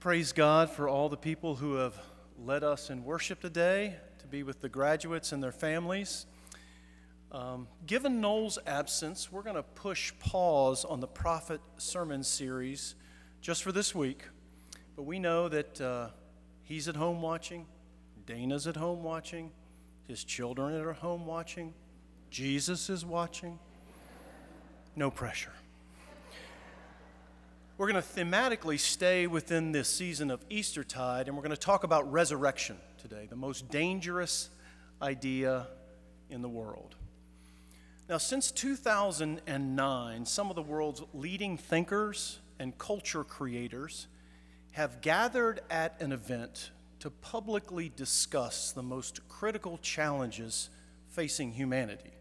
Praise God for all the people who have led us in worship today, to be with the graduates and their families. Um, given Noel's absence, we're going to push pause on the prophet sermon series just for this week. But we know that uh, he's at home watching, Dana's at home watching, his children are at home watching, Jesus is watching. No pressure. We're going to thematically stay within this season of Eastertide, and we're going to talk about resurrection today, the most dangerous idea in the world. Now, since 2009, some of the world's leading thinkers and culture creators have gathered at an event to publicly discuss the most critical challenges facing humanity.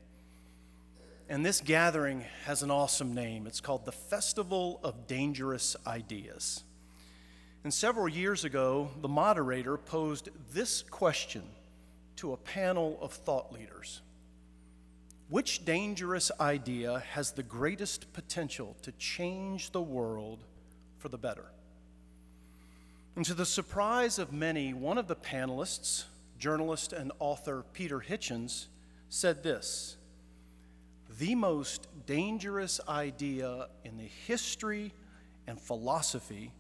And this gathering has an awesome name. It's called the Festival of Dangerous Ideas. And several years ago, the moderator posed this question to a panel of thought leaders Which dangerous idea has the greatest potential to change the world for the better? And to the surprise of many, one of the panelists, journalist and author Peter Hitchens, said this the most dangerous idea in the history and philosophy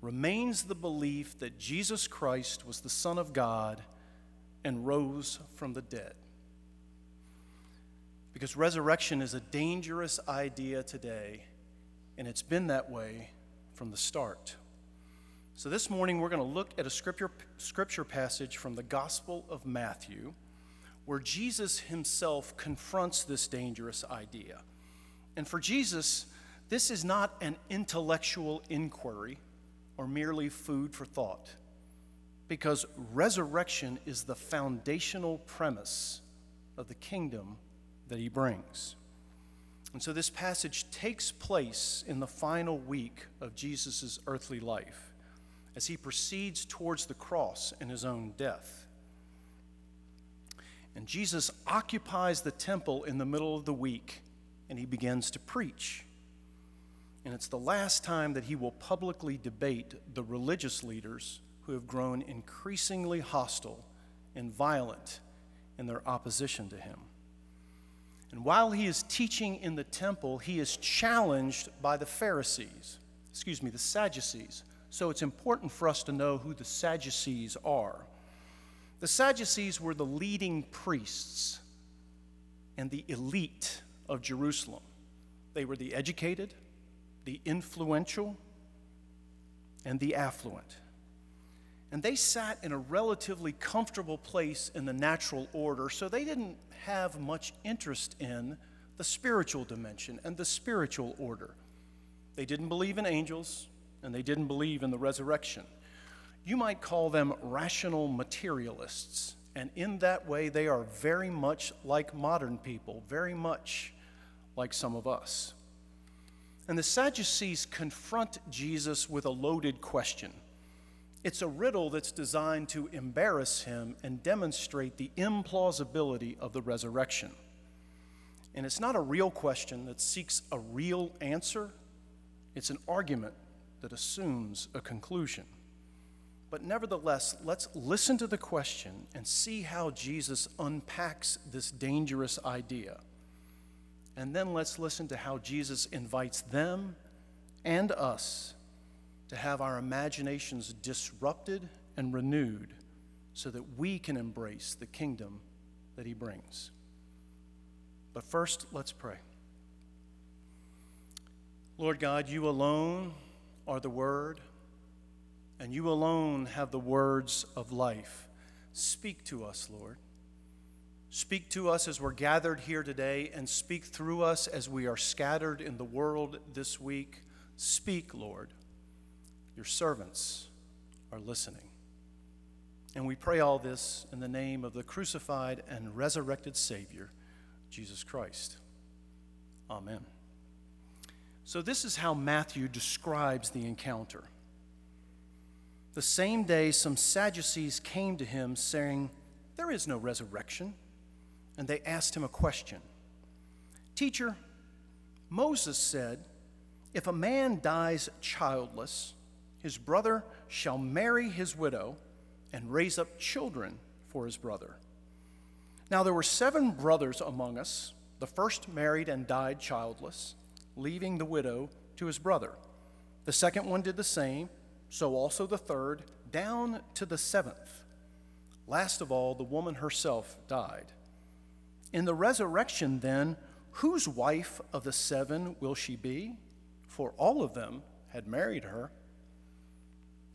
remains the belief that Jesus Christ was the Son of God and rose from the dead. Because resurrection is a dangerous idea today, and it's been that way from the start. So this morning we're going to look at a scripture, scripture passage from the Gospel of Matthew where Jesus himself confronts this dangerous idea. And for Jesus, this is not an intellectual inquiry or merely food for thought, because resurrection is the foundational premise of the kingdom that he brings. And so this passage takes place in the final week of Jesus' earthly life as he proceeds towards the cross and his own death. And Jesus occupies the temple in the middle of the week and he begins to preach. And it's the last time that he will publicly debate the religious leaders who have grown increasingly hostile and violent in their opposition to him. And while he is teaching in the temple, he is challenged by the Pharisees, excuse me, the Sadducees. So it's important for us to know who the Sadducees are. The Sadducees were the leading priests and the elite of Jerusalem. They were the educated, the influential, and the affluent. And they sat in a relatively comfortable place in the natural order, so they didn't have much interest in the spiritual dimension and the spiritual order. They didn't believe in angels, and they didn't believe in the resurrection. You might call them rational materialists. And in that way, they are very much like modern people, very much like some of us. And the Sadducees confront Jesus with a loaded question. It's a riddle that's designed to embarrass him and demonstrate the implausibility of the resurrection. And it's not a real question that seeks a real answer, it's an argument that assumes a conclusion. But nevertheless, let's listen to the question and see how Jesus unpacks this dangerous idea. And then let's listen to how Jesus invites them and us to have our imaginations disrupted and renewed so that we can embrace the kingdom that he brings. But first, let's pray. Lord God, you alone are the Word and you alone have the words of life. Speak to us, Lord. Speak to us as we're gathered here today, and speak through us as we are scattered in the world this week. Speak, Lord. Your servants are listening. And we pray all this in the name of the crucified and resurrected Savior, Jesus Christ. Amen. So, this is how Matthew describes the encounter. The same day, some Sadducees came to him, saying, There is no resurrection. And they asked him a question Teacher, Moses said, If a man dies childless, his brother shall marry his widow and raise up children for his brother. Now there were seven brothers among us. The first married and died childless, leaving the widow to his brother. The second one did the same, so also the third, down to the seventh. Last of all, the woman herself died. In the resurrection, then, whose wife of the seven will she be? For all of them had married her.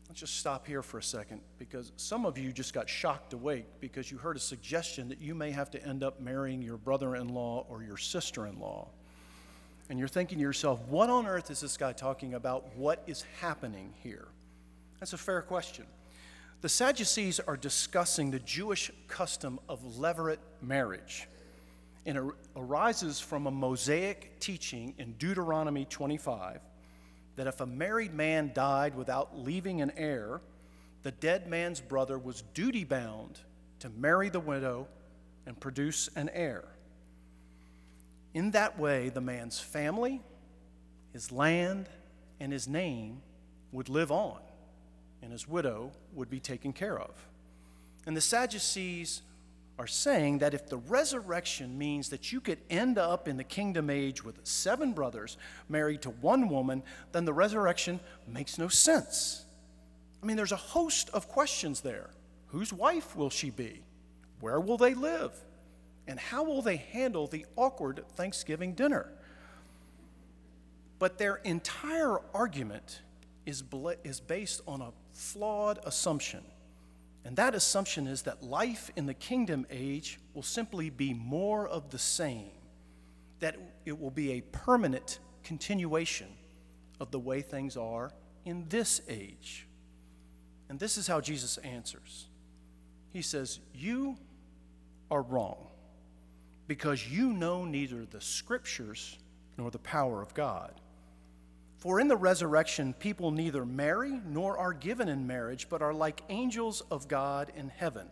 Let's just stop here for a second because some of you just got shocked awake because you heard a suggestion that you may have to end up marrying your brother in law or your sister in law. And you're thinking to yourself, what on earth is this guy talking about? What is happening here? That's a fair question. The Sadducees are discussing the Jewish custom of levirate marriage. And it arises from a Mosaic teaching in Deuteronomy 25 that if a married man died without leaving an heir, the dead man's brother was duty bound to marry the widow and produce an heir. In that way, the man's family, his land, and his name would live on, and his widow would be taken care of. And the Sadducees are saying that if the resurrection means that you could end up in the kingdom age with seven brothers married to one woman, then the resurrection makes no sense. I mean, there's a host of questions there. Whose wife will she be? Where will they live? And how will they handle the awkward Thanksgiving dinner? But their entire argument is, is based on a flawed assumption and that assumption is that life in the kingdom age will simply be more of the same, that it will be a permanent continuation of the way things are in this age. And this is how Jesus answers He says, You are wrong because you know neither the scriptures nor the power of God. For in the resurrection, people neither marry nor are given in marriage, but are like angels of God in heaven.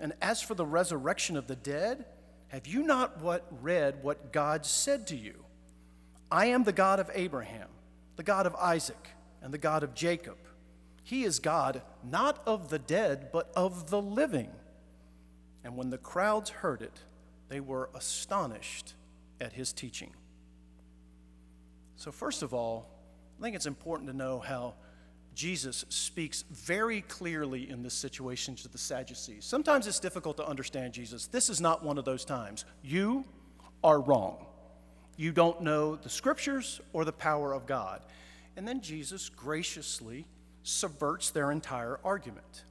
And as for the resurrection of the dead, have you not what read what God said to you? I am the God of Abraham, the God of Isaac, and the God of Jacob. He is God not of the dead, but of the living. And when the crowds heard it, they were astonished at his teaching. So, first of all, I think it's important to know how Jesus speaks very clearly in this situation to the Sadducees. Sometimes it's difficult to understand Jesus. This is not one of those times. You are wrong. You don't know the scriptures or the power of God. And then Jesus graciously subverts their entire argument.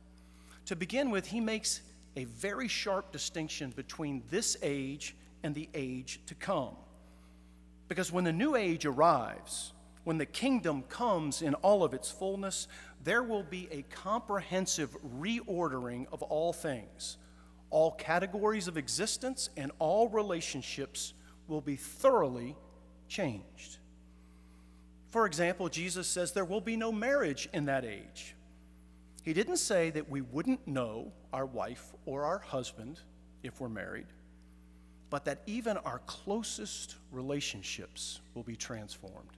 To begin with, he makes a very sharp distinction between this age and the age to come. Because when the new age arrives, when the kingdom comes in all of its fullness, there will be a comprehensive reordering of all things. All categories of existence and all relationships will be thoroughly changed. For example, Jesus says there will be no marriage in that age. He didn't say that we wouldn't know our wife or our husband if we're married but that even our closest relationships will be transformed.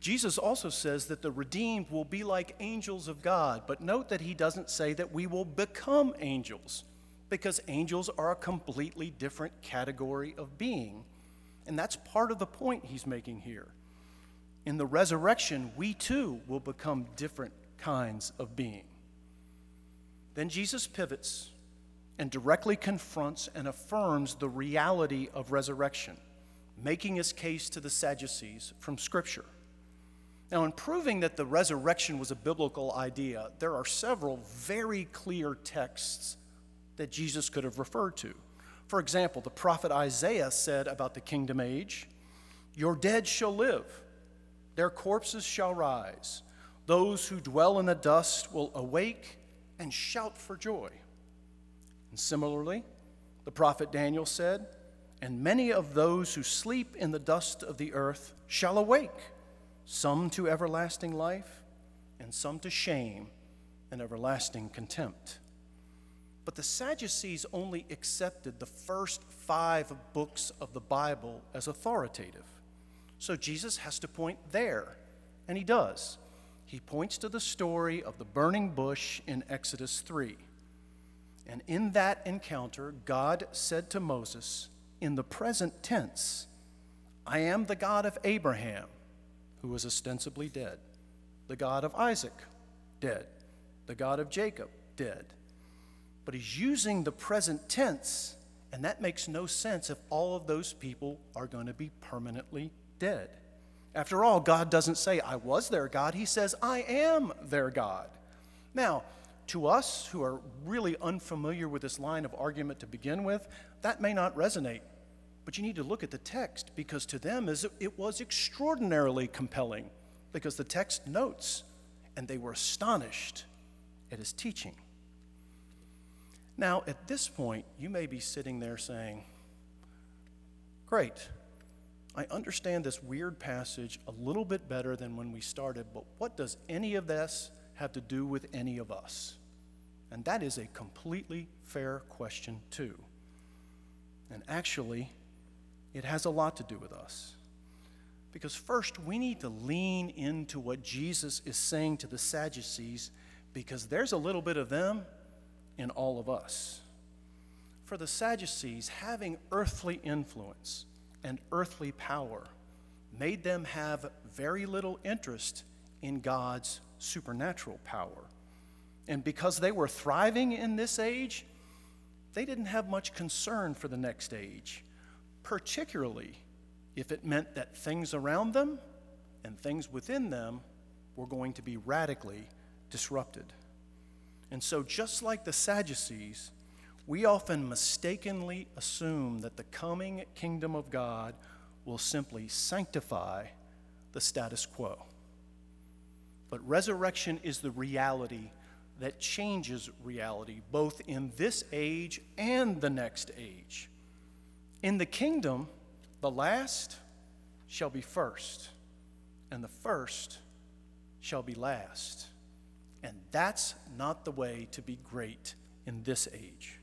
Jesus also says that the redeemed will be like angels of God, but note that he doesn't say that we will become angels, because angels are a completely different category of being. And that's part of the point he's making here. In the resurrection, we too will become different kinds of being. Then Jesus pivots and directly confronts and affirms the reality of resurrection, making his case to the Sadducees from Scripture. Now, in proving that the resurrection was a biblical idea, there are several very clear texts that Jesus could have referred to. For example, the prophet Isaiah said about the kingdom age Your dead shall live, their corpses shall rise. Those who dwell in the dust will awake and shout for joy. And similarly, the prophet Daniel said, And many of those who sleep in the dust of the earth shall awake, some to everlasting life, and some to shame and everlasting contempt. But the Sadducees only accepted the first five books of the Bible as authoritative. So Jesus has to point there, and he does. he points to the story of the burning bush in Exodus 3. And in that encounter, God said to Moses, in the present tense, I am the God of Abraham, who was ostensibly dead, the God of Isaac, dead, the God of Jacob, dead. But he's using the present tense, and that makes no sense if all of those people are going to be permanently dead. After all, God doesn't say, I was their God. He says, I am their God. Now, to us who are really unfamiliar with this line of argument to begin with, that may not resonate. But you need to look at the text because to them it was extraordinarily compelling because the text notes, and they were astonished at his teaching. Now, at this point, you may be sitting there saying, Great, I understand this weird passage a little bit better than when we started, but what does any of this have to do with any of us? And that is a completely fair question, too. And actually, it has a lot to do with us. Because first, we need to lean into what Jesus is saying to the Sadducees, because there's a little bit of them in all of us. For the Sadducees, having earthly influence, and earthly power made them have very little interest in God's supernatural power. And because they were thriving in this age, they didn't have much concern for the next age, particularly if it meant that things around them and things within them were going to be radically disrupted. And so, just like the Sadducees, we often mistakenly assume that the coming kingdom of God will simply sanctify the status quo. But resurrection is the reality that changes reality, both in this age and the next age. In the kingdom, the last shall be first, and the first shall be last. And that's not the way to be great in this age.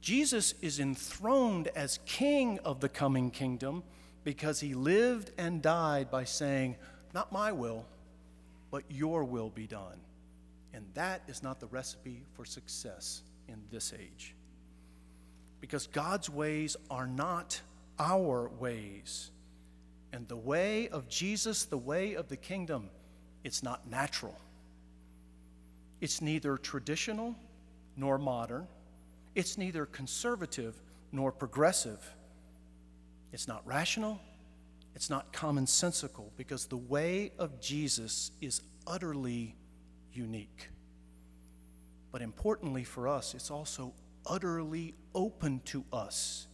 Jesus is enthroned as king of the coming kingdom because he lived and died by saying, Not my will, but your will be done. And that is not the recipe for success in this age. Because God's ways are not our ways. And the way of Jesus, the way of the kingdom, it's not natural. It's neither traditional nor modern. It's neither conservative nor progressive. It's not rational. It's not commonsensical because the way of Jesus is utterly unique. But importantly for us, it's also utterly open to us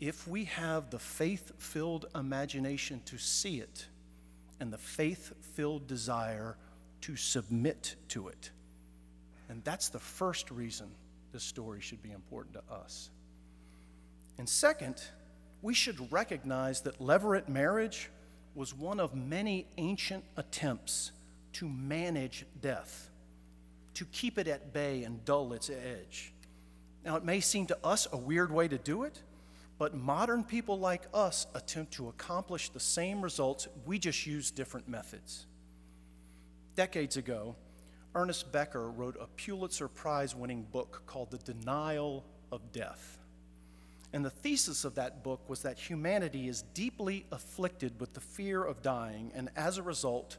if we have the faith filled imagination to see it and the faith filled desire to submit to it. And that's the first reason this story should be important to us. And second, we should recognize that levirate marriage was one of many ancient attempts to manage death, to keep it at bay and dull its edge. Now, it may seem to us a weird way to do it, but modern people like us attempt to accomplish the same results, we just use different methods. Decades ago, Ernest Becker wrote a Pulitzer Prize winning book called The Denial of Death. And the thesis of that book was that humanity is deeply afflicted with the fear of dying, and as a result,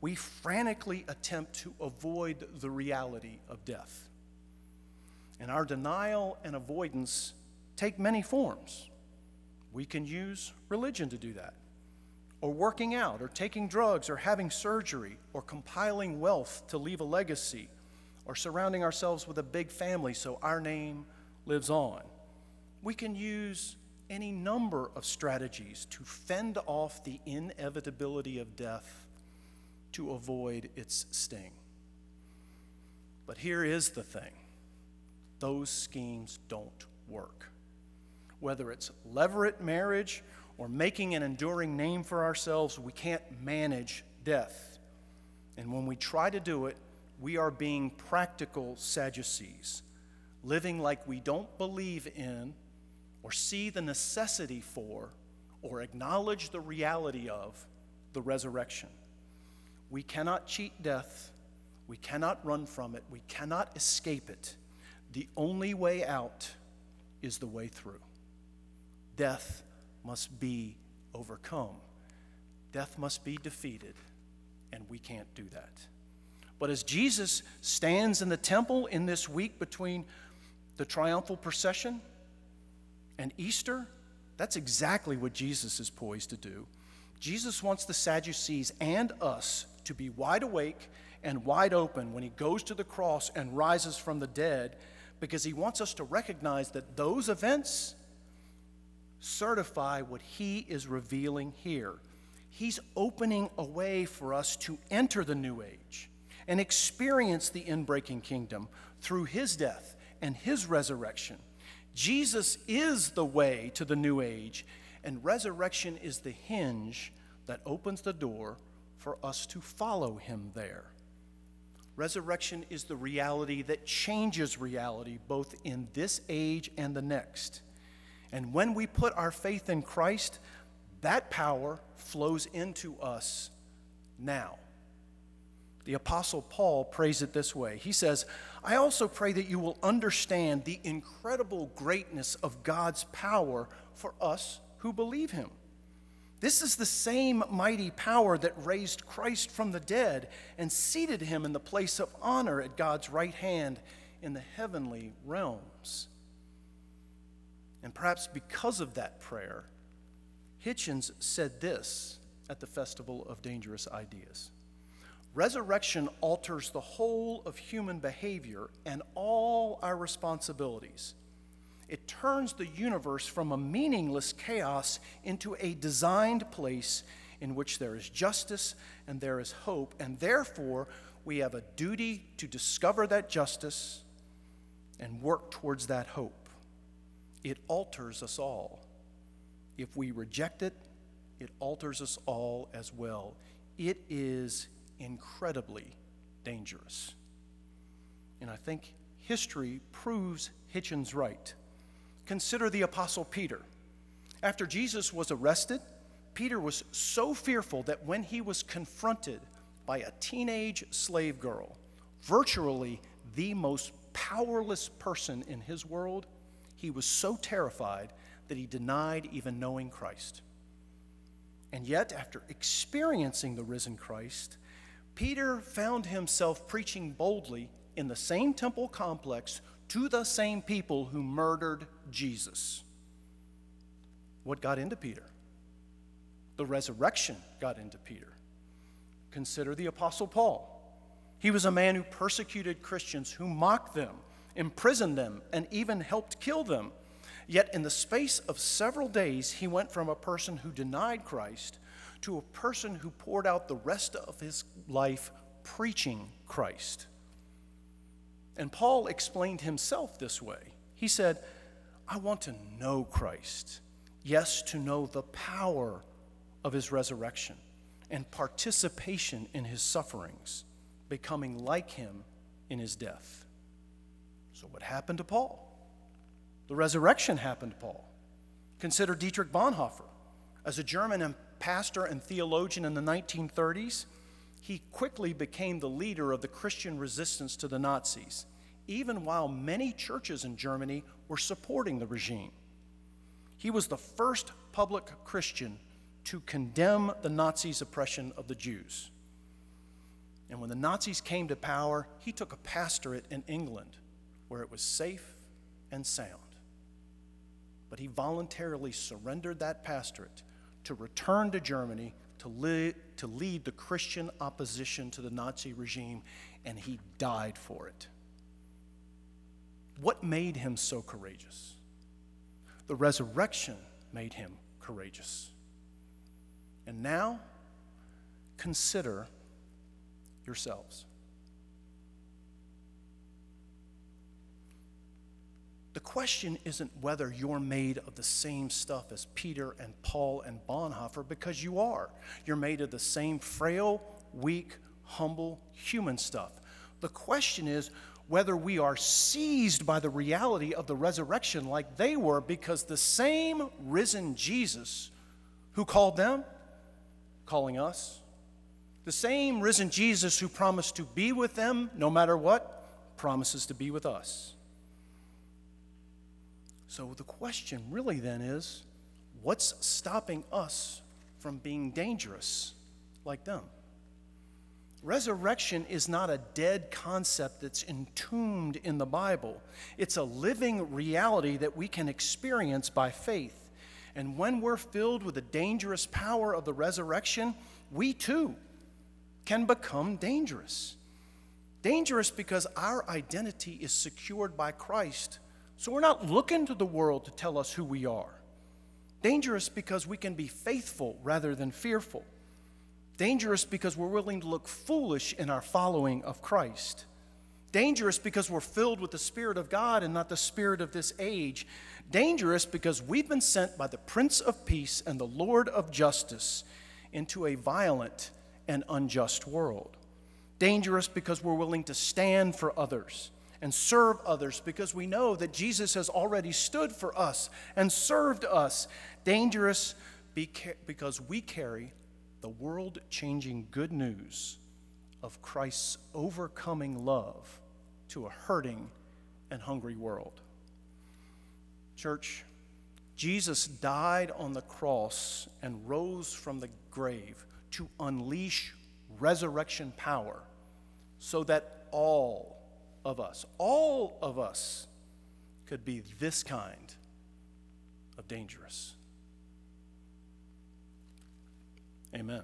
we frantically attempt to avoid the reality of death. And our denial and avoidance take many forms. We can use religion to do that or working out, or taking drugs, or having surgery, or compiling wealth to leave a legacy, or surrounding ourselves with a big family so our name lives on. We can use any number of strategies to fend off the inevitability of death to avoid its sting. But here is the thing those schemes don't work. Whether it's levirate marriage or making an enduring name for ourselves, we can't manage death. And when we try to do it, we are being practical Sadducees, living like we don't believe in or see the necessity for or acknowledge the reality of the resurrection. We cannot cheat death. We cannot run from it. We cannot escape it. The only way out is the way through. Death must be overcome, death must be defeated, and we can't do that. But as Jesus stands in the temple in this week between the triumphal procession and Easter, that's exactly what Jesus is poised to do. Jesus wants the Sadducees and us to be wide awake and wide open when he goes to the cross and rises from the dead because he wants us to recognize that those events certify what he is revealing here. He's opening a way for us to enter the new age and experience the inbreaking kingdom through his death and his resurrection. Jesus is the way to the new age, and resurrection is the hinge that opens the door for us to follow him there. Resurrection is the reality that changes reality both in this age and the next. And when we put our faith in Christ, that power flows into us now. The Apostle Paul prays it this way. He says, I also pray that you will understand the incredible greatness of God's power for us who believe him. This is the same mighty power that raised Christ from the dead and seated him in the place of honor at God's right hand in the heavenly realms. And perhaps because of that prayer, Hitchens said this at the Festival of Dangerous Ideas Resurrection alters the whole of human behavior and all our responsibilities it turns the universe from a meaningless chaos into a designed place in which there is justice and there is hope, and therefore we have a duty to discover that justice and work towards that hope. It alters us all. If we reject it, it alters us all as well. It is incredibly dangerous. And I think history proves Hitchens right. Consider the Apostle Peter. After Jesus was arrested, Peter was so fearful that when he was confronted by a teenage slave girl, virtually the most powerless person in his world, he was so terrified that he denied even knowing Christ. And yet, after experiencing the risen Christ, Peter found himself preaching boldly in the same temple complex to the same people who murdered Jesus. What got into Peter? The resurrection got into Peter. Consider the Apostle Paul. He was a man who persecuted Christians, who mocked them, imprisoned them, and even helped kill them. Yet, in the space of several days, he went from a person who denied Christ to a person who poured out the rest of his life preaching Christ. And Paul explained himself this way. He said, I want to know Christ. Yes, to know the power of his resurrection and participation in his sufferings, becoming like him in his death. So, what happened to Paul? The resurrection happened to Paul. Consider Dietrich Bonhoeffer. As a German pastor and theologian in the 1930s, he quickly became the leader of the Christian resistance to the Nazis, even while many churches in Germany were supporting the regime. He was the first public Christian to condemn the Nazis' oppression of the Jews. And when the Nazis came to power, he took a pastorate in England where it was safe and sound. But he voluntarily surrendered that pastorate to return to Germany to, li- to lead the Christian opposition to the Nazi regime, and he died for it. What made him so courageous? The resurrection made him courageous. And now, consider yourselves. The question isn't whether you're made of the same stuff as Peter and Paul and Bonhoeffer, because you are. You're made of the same frail, weak, humble human stuff. The question is whether we are seized by the reality of the resurrection like they were, because the same risen Jesus who called them, calling us, The same risen Jesus who promised to be with them no matter what promises to be with us. So the question really then is what's stopping us from being dangerous like them? Resurrection is not a dead concept that's entombed in the Bible. It's a living reality that we can experience by faith. And when we're filled with the dangerous power of the resurrection, we too can become dangerous. Dangerous because our identity is secured by Christ. So we're not looking to the world to tell us who we are. Dangerous because we can be faithful rather than fearful. Dangerous because we're willing to look foolish in our following of Christ. Dangerous because we're filled with the Spirit of God and not the Spirit of this age. Dangerous because we've been sent by the Prince of Peace and the Lord of Justice into a violent and unjust world. Dangerous because we're willing to stand for others and serve others because we know that Jesus has already stood for us and served us. Dangerous because we carry the world changing good news of Christ's overcoming love to a hurting and hungry world. Church, Jesus died on the cross and rose from the grave to unleash resurrection power so that all of us, all of us, could be this kind of dangerous. Amen.